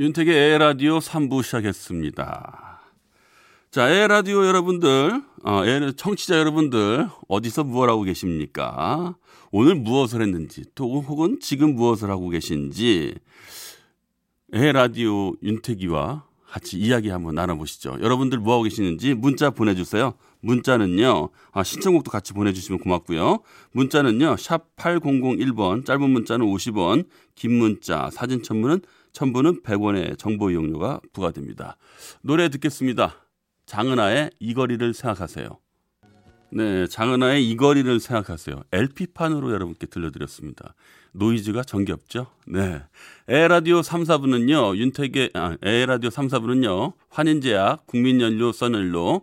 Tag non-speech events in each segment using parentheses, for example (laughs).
윤택의 에라디오 3부 시작했습니다. 자, 에라디오 여러분들, 어, 에 청취자 여러분들, 어디서 무엇 하고 계십니까? 오늘 무엇을 했는지, 또 혹은 지금 무엇을 하고 계신지, 에라디오 윤택이와 같이 이야기 한번 나눠보시죠. 여러분들 뭐 하고 계시는지 문자 보내주세요. 문자는요, 아, 신청곡도 같이 보내주시면 고맙고요. 문자는요, 샵 8001번, 짧은 문자는 50원, 긴 문자, 사진 첨부는, 첨부는 100원의 정보 이용료가 부과됩니다. 노래 듣겠습니다. 장은아의 이 거리를 생각하세요. 네, 장은아의 이 거리를 생각하세요. LP판으로 여러분께 들려드렸습니다. 노이즈가 정겹죠? 네. 에라디오 3, 4부는요, 윤택의, 아, 에라디오 3, 4부는요, 환인제약, 국민연료, 써연료,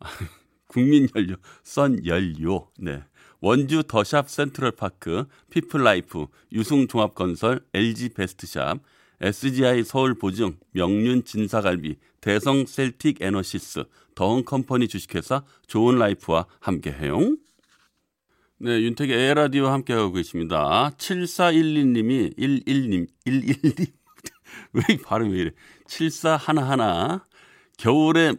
(laughs) 국민연료, 썬연료, 네. 원주 더샵 센트럴파크, 피플라이프, 유승종합건설, LG 베스트샵, SGI 서울 보증, 명륜 진사갈비, 대성 셀틱 에너시스, 더흥 컴퍼니 주식회사 좋은 라이프와 함께 해요. 네, 윤택의 에헤라디오 함께하고 계십니다. 7412님이 11님, 11님. 왜 발음이 왜 이래? 7411. 겨울에,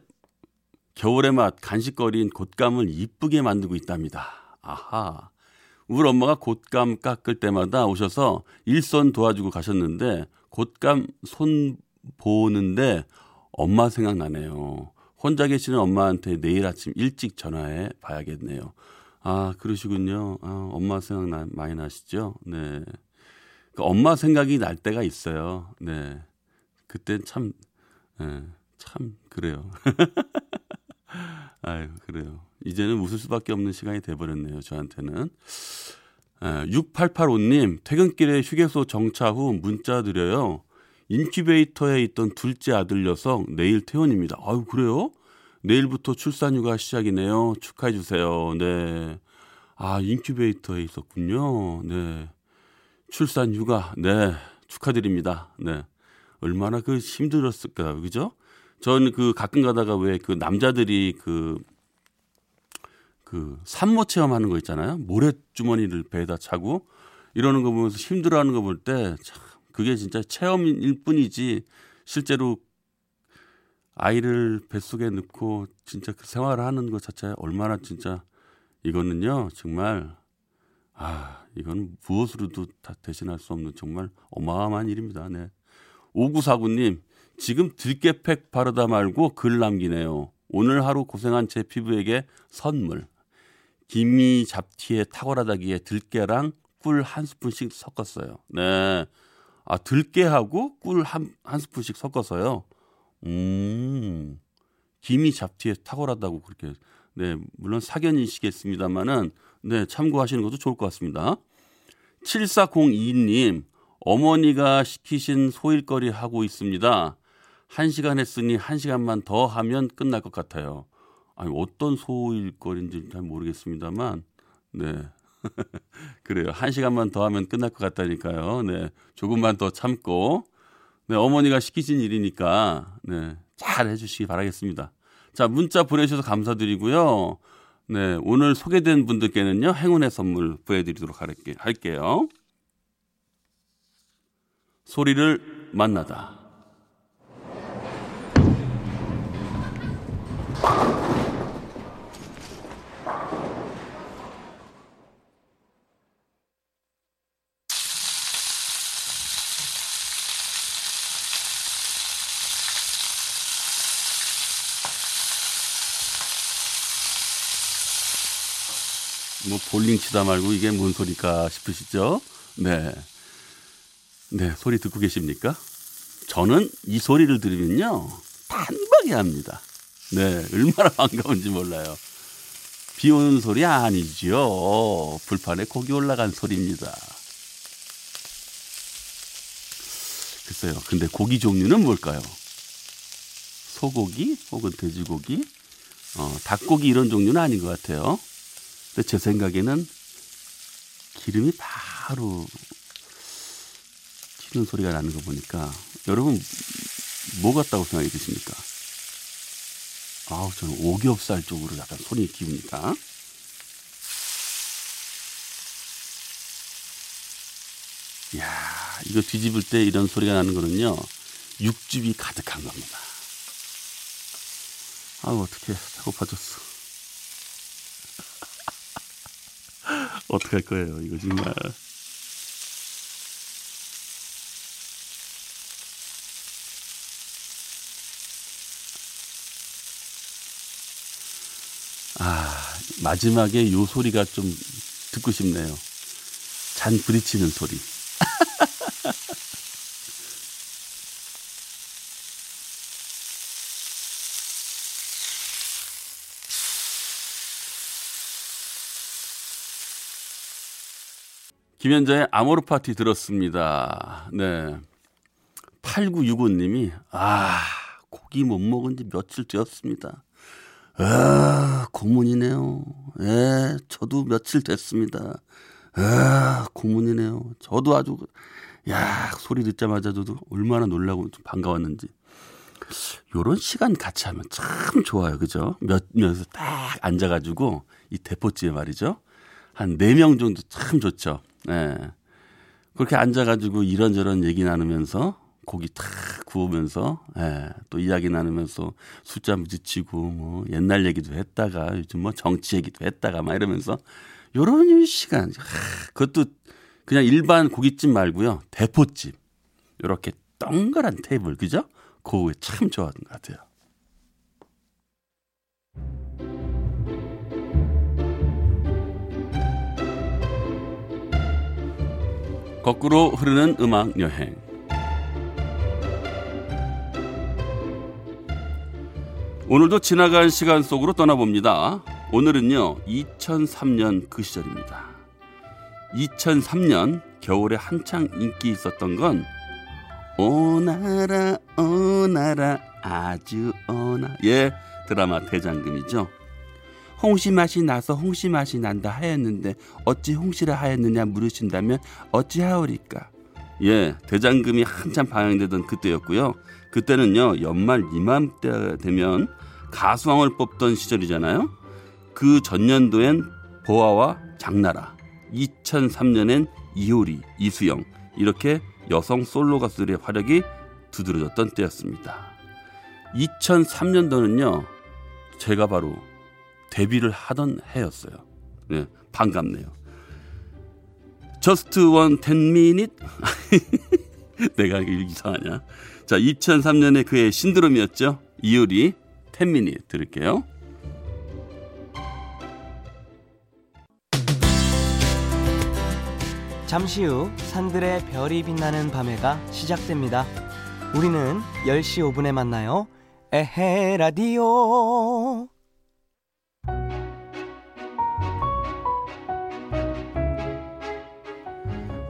겨울의 맛, 간식거리인 곶감을 이쁘게 만들고 있답니다. 아하. 우리 엄마가 곶감 깎을 때마다 오셔서 일손 도와주고 가셨는데 곶감 손 보는데 엄마 생각나네요. 혼자 계시는 엄마한테 내일 아침 일찍 전화해 봐야겠네요. 아, 그러시군요. 아, 엄마 생각 나, 많이 나시죠? 네. 그 엄마 생각이 날 때가 있어요. 네. 그땐 참, 네, 참, 그래요. (laughs) 아유, 그래요. 이제는 웃을 수밖에 없는 시간이 돼버렸네요. 저한테는. 6885님, 퇴근길에 휴게소 정차 후 문자 드려요. 인큐베이터에 있던 둘째 아들 녀석 내일 퇴원입니다. 아유, 그래요? 내일부터 출산휴가 시작이네요. 축하해주세요. 네. 아, 인큐베이터에 있었군요. 네. 출산휴가, 네. 축하드립니다. 네. 얼마나 그 힘들었을까, 그죠? 저는 그 가끔 가다가 왜 그 남자들이 그, 그 산모 체험하는 거 있잖아요. 모래 주머니를 배에다 차고 이러는 거 보면서 힘들어하는 거 볼 때 참 그게 진짜 체험일 뿐이지 실제로 아이를 뱃속에 넣고 진짜 그 생활을 하는 것 자체 얼마나 진짜 이거는요 정말 아 이건 무엇으로도 다 대신할 수 없는 정말 어마어마한 일입니다. 네. 5949님 지금 들깨팩 바르다 말고 글 남기네요. 오늘 하루 고생한 제 피부에게 선물. 김이 잡티에 탁월하다기에 들깨랑 꿀 한 스푼씩 섞었어요. 네. 아, 들깨하고 꿀 한, 한 스푼씩 섞어서요. 음, 김이 잡티에 탁월하다고 그렇게. 네, 물론 사견이시겠습니다만은, 네, 참고하시는 것도 좋을 것 같습니다. 7402님, 어머니가 시키신 소일거리 하고 있습니다. 한 시간 했으니 한 시간만 더 하면 끝날 것 같아요. 아니, 어떤 소일거리인지 잘 모르겠습니다만, 네. (laughs) 그래요. 한 시간만 더 하면 끝날 것 같다니까요. 네. 조금만 더 참고, 네. 어머니가 시키신 일이니까, 네. 잘 해주시기 바라겠습니다. 자, 문자 보내주셔서 감사드리고요. 네. 오늘 소개된 분들께는요, 행운의 선물 보내드리도록 할게요. 소리를 만나다. 뭐 볼링 치다 말고 이게 뭔 소리까 싶으시죠? 네. 네, 소리 듣고 계십니까? 저는 이 소리를 들으면요. 단박에 합니다. 네, 얼마나 (laughs) 반가운지 몰라요. 비 오는 소리 아니죠. 불판에 고기 올라간 소리입니다. 글쎄요. 근데 고기 종류는 뭘까요? 소고기 혹은 돼지고기, 어, 닭고기 이런 종류는 아닌 것 같아요. 근데 제 생각에는 기름이 바로 튀는 소리가 나는 거 보니까 여러분 뭐 같다고 생각이 드십니까? 아우 저는 오겹살 쪽으로 약간 손이 기웁니다. 이야 이거 뒤집을 때 이런 소리가 나는 거는요 육즙이 가득한 겁니다. 아우 어떻게 배고파졌어. 어떡할 거예요 이거 정말. 아 마지막에 요 소리가 좀 듣고 싶네요. 잔 부딪히는 소리. 김현자의 아모르 파티 들었습니다. 네. 8965님이, 아, 고기 못 먹은 지 며칠 되었습니다. 아, 고문이네요. 예, 저도 며칠 됐습니다. 아, 고문이네요. 저도 아주, 야, 소리 듣자마자 저도 얼마나 놀라고 좀 반가웠는지. 요런 시간 같이 하면 참 좋아요. 그죠? 몇 명에서 딱 앉아가지고, 이 대포집에 말이죠. 한네명 정도 참 좋죠. 예. 그렇게 앉아가지고 이런저런 얘기 나누면서 고기 탁 구우면서 예, 또 이야기 나누면서 숫자 부딪히고 뭐 옛날 얘기도 했다가 요즘 뭐 정치 얘기도 했다가 막 이러면서 요런 시간 하, 그것도 그냥 일반 고깃집 말고요 대포집 요렇게 동그란 테이블 그죠? 그거 참 좋아하는 것 같아요. 거꾸로 흐르는 음악 여행. 오늘도 지나간 시간 속으로 떠나봅니다. 오늘은요, 2003년 그 시절입니다. 2003년 겨울에 한창 인기 있었던 건 오나라 오나라 아주 오나 예 드라마 대장금이죠. 홍시 맛이 나서 홍시 맛이 난다 하였는데 어찌 홍시라 하였느냐 물으신다면 어찌 하오리까? 예, 대장금이 한참 방영되던 그때였고요. 그때는요 연말 이맘때 되면 가수왕을 뽑던 시절이잖아요. 그 전년도엔 보아와 장나라, 2003년엔 이효리, 이수영 이렇게 여성 솔로 가수들의 활약이 두드러졌던 때였습니다. 2003년도는요 제가 바로 데뷔를 하던 해였어요. 네, 반갑네요. Just one ten minute? (laughs) 내가 이게 이상하냐? 자, 2003년에 그의 신드롬이었죠. 이효리 10 minute 들을게요. 잠시 후 산들의 별이 빛나는 밤해가 시작됩니다. 우리는 10시 5분에 만나요. 에헤 라디오.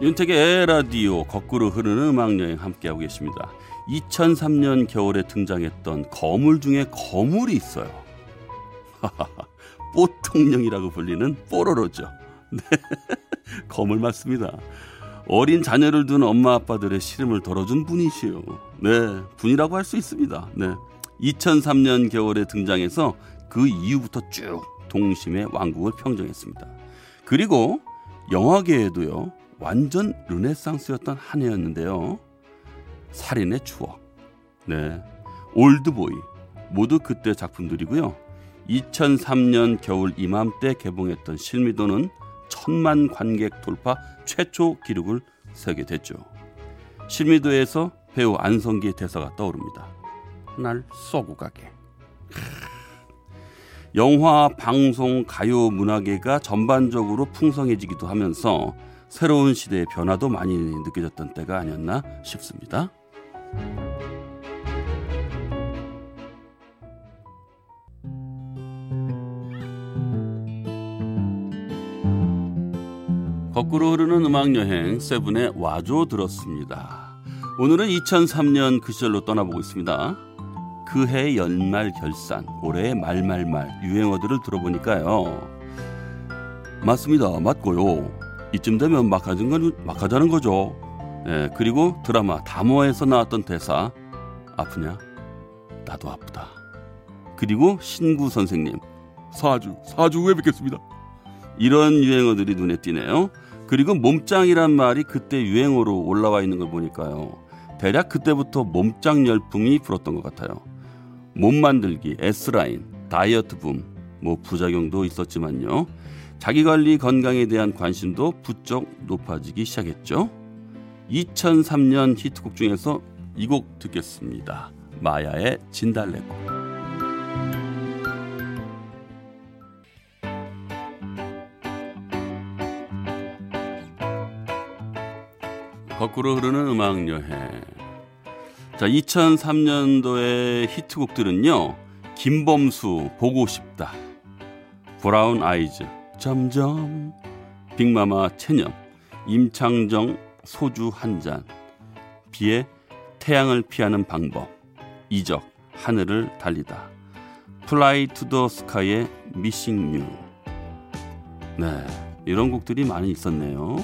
윤택의 에라디오 거꾸로 흐르는 음악 여행 함께하고 계십니다. 2003년 겨울에 등장했던 거물 중에 거물이 있어요. (laughs) 뽀통령이라고 불리는 뽀로로죠. 네. (laughs) 거물 맞습니다. 어린 자녀를 둔 엄마 아빠들의 시름을 덜어준 분이시요. 네, 분이라고 할 수 있습니다. 네. 2003년 겨울에 등장해서 그 이후부터 쭉 동심의 왕국을 평정했습니다. 그리고 영화계에도요. 완전 르네상스였던 한 해였는데요. 살인의 추억, 네, 올드보이 모두 그때 작품들이고요. 2003년 겨울 이맘때 개봉했던 실미도는 천만 관객 돌파 최초 기록을 세게 됐죠. 실미도에서 배우 안성기의 대사가 떠오릅니다. 날 쏘고 가게. 영화, 방송, 가요, 문화계가 전반적으로 풍성해지기도 하면서 새로운 시대의 변화도 많이 느껴졌던 때가 아니었나 싶습니다. 거꾸로 흐르는 음악 여행 세븐의 와조 들었습니다. 오늘은 2003년 그 시절로 떠나보고 있습니다. 그해 연말 결산, 올해의 말말말 유행어들을 들어보니까요. 맞습니다. 맞고요. 이쯤 되면 막 하는 건, 막 하자는 거죠. 예, 그리고 드라마 다모에서 나왔던 대사 아프냐? 나도 아프다. 그리고 신구 선생님 사주 사주 후에 뵙겠습니다. 이런 유행어들이 눈에 띄네요. 그리고 몸짱이란 말이 그때 유행어로 올라와 있는 걸 보니까요. 대략 그때부터 몸짱 열풍이 불었던 것 같아요. 몸 만들기, S라인, 다이어트 붐, 뭐 부작용도 있었지만요. 자기관리 건강에 대한 관심도 부쩍 높아지기 시작했죠. 2003년 히트곡 중에서 이 곡 듣겠습니다. 마야의 진달래꽃. 거꾸로 흐르는 음악 여행. 자, 2003년도의 히트곡들은요. 김범수 보고 싶다. 브라운 아이즈 점점 빅마마 체념 임창정 소주 한 잔 비의 태양을 피하는 방법 이적 하늘을 달리다 플라이 투 더 스카이의 Missing You 네, 이런 곡들이 많이 있었네요.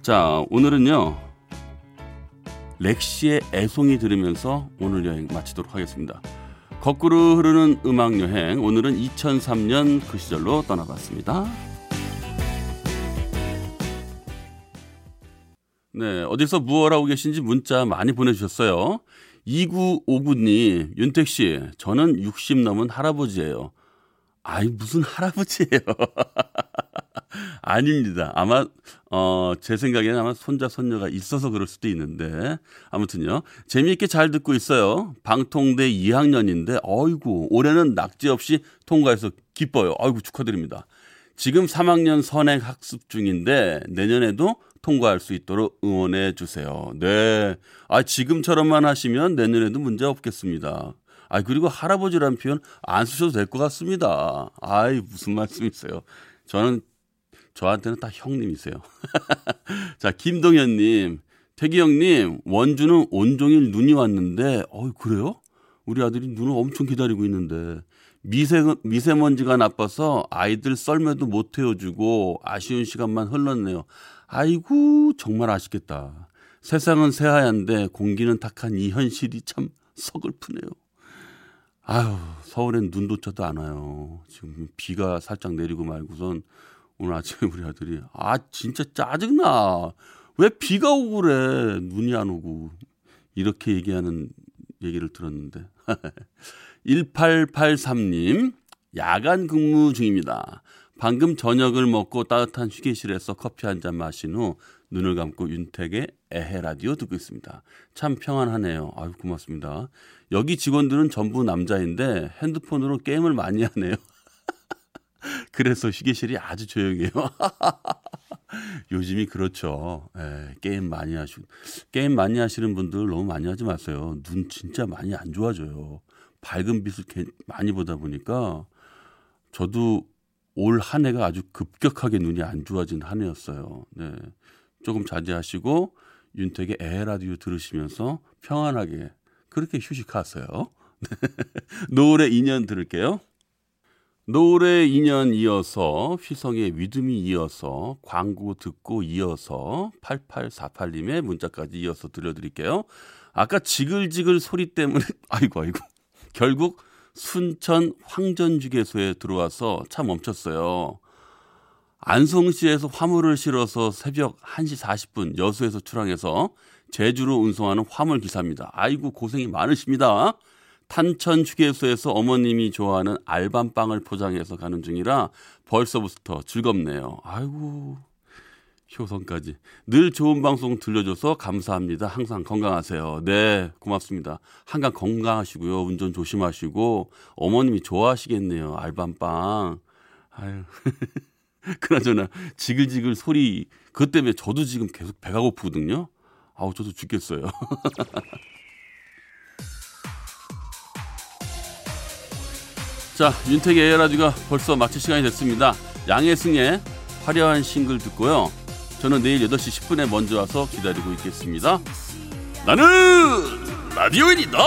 자, 오늘은요. 렉시의 애송이 들으면서 오늘 여행 마치도록 하겠습니다. 거꾸로 흐르는 음악 여행 오늘은 2003년 그 시절로 떠나봤습니다. 네, 어디서 무얼 하고 계신지 문자 많이 보내주셨어요. 2959님, 윤택 씨, 저는 60 넘은 할아버지예요. 아이 무슨 할아버지예요? (laughs) 아닙니다. 아마 어, 제 생각에는 아마 손자 손녀가 있어서 그럴 수도 있는데 아무튼요 재미있게 잘 듣고 있어요. 방통대 2학년인데 어이구 올해는 낙지 없이 통과해서 기뻐요. 어이구 축하드립니다. 지금 3학년 선행 학습 중인데 내년에도 통과할 수 있도록 응원해 주세요. 네. 아 지금처럼만 하시면 내년에도 문제 없겠습니다. 아 그리고 할아버지라는 표현 안 쓰셔도 될 것 같습니다. 아이 무슨 말씀이세요? 저는 저한테는 다 형님이세요. (laughs) 자, 김동현님, 태기 형님, 원주는 온종일 눈이 왔는데, 어이, 그래요? 우리 아들이 눈을 엄청 기다리고 있는데, 미세, 미세먼지가 나빠서 아이들 썰매도 못 태워주고 아쉬운 시간만 흘렀네요. 아이고, 정말 아쉽겠다. 세상은 새하얀데 공기는 탁한 이 현실이 참 서글프네요. 아유, 서울엔 눈도쳐도 안 와요. 지금 비가 살짝 내리고 말고선 오늘 아침에 우리 아들이 아 진짜 짜증나 왜 비가 오고 그래 눈이 안 오고 이렇게 얘기하는 얘기를 들었는데 (laughs) 1883님 야간 근무 중입니다. 방금 저녁을 먹고 따뜻한 휴게실에서 커피 한 잔 마신 후 눈을 감고 윤택의 에헤 라디오 듣고 있습니다. 참 평안하네요. 아유 고맙습니다. 여기 직원들은 전부 남자인데 핸드폰으로 게임을 많이 하네요. (laughs) 그래서 휴게실이 아주 조용해요. (laughs) 요즘이 그렇죠. 예, 게임 많이 하시고 게임 많이 하시는 분들 너무 많이 하지 마세요. 눈 진짜 많이 안 좋아져요. 밝은 빛을 많이 보다 보니까 저도 올 한 해가 아주 급격하게 눈이 안 좋아진 한 해였어요. 네. 조금 자제하시고 윤택의 에라디오 들으시면서 평안하게 그렇게 휴식하세요. (laughs) 노래 2년 들을게요. 노래 2년 이어서 휘성의 믿음이 이어서 광고 듣고 이어서 8848님의 문자까지 이어서 들려드릴게요. 아까 지글지글 소리 때문에 (laughs) 아이고 아이고 결국 순천 황전주계소에 들어와서 차 멈췄어요. 안성시에서 화물을 실어서 새벽 1시 40분 여수에서 출항해서 제주로 운송하는 화물 기사입니다. 아이고 고생이 많으십니다. 탄천 휴게소에서 어머님이 좋아하는 알밤빵을 포장해서 가는 중이라 벌써부터 즐겁네요. 아이고 효성까지 늘 좋은 방송 들려줘서 감사합니다. 항상 건강하세요. 네, 고맙습니다. 항상 건강하시고요. 운전 조심하시고 어머님이 좋아하시겠네요. 알밤빵. 아유. (laughs) 그나저나 지글지글 소리 그것 때문에 저도 지금 계속 배가 고프거든요. 아우 저도 죽겠어요. (laughs) 자, 윤택의 에어라디가 벌써 마칠 시간이 됐습니다. 양혜승의 화려한 싱글 듣고요. 저는 내일 8시 10분에 먼저 와서 기다리고 있겠습니다. 나는 라디오인이다!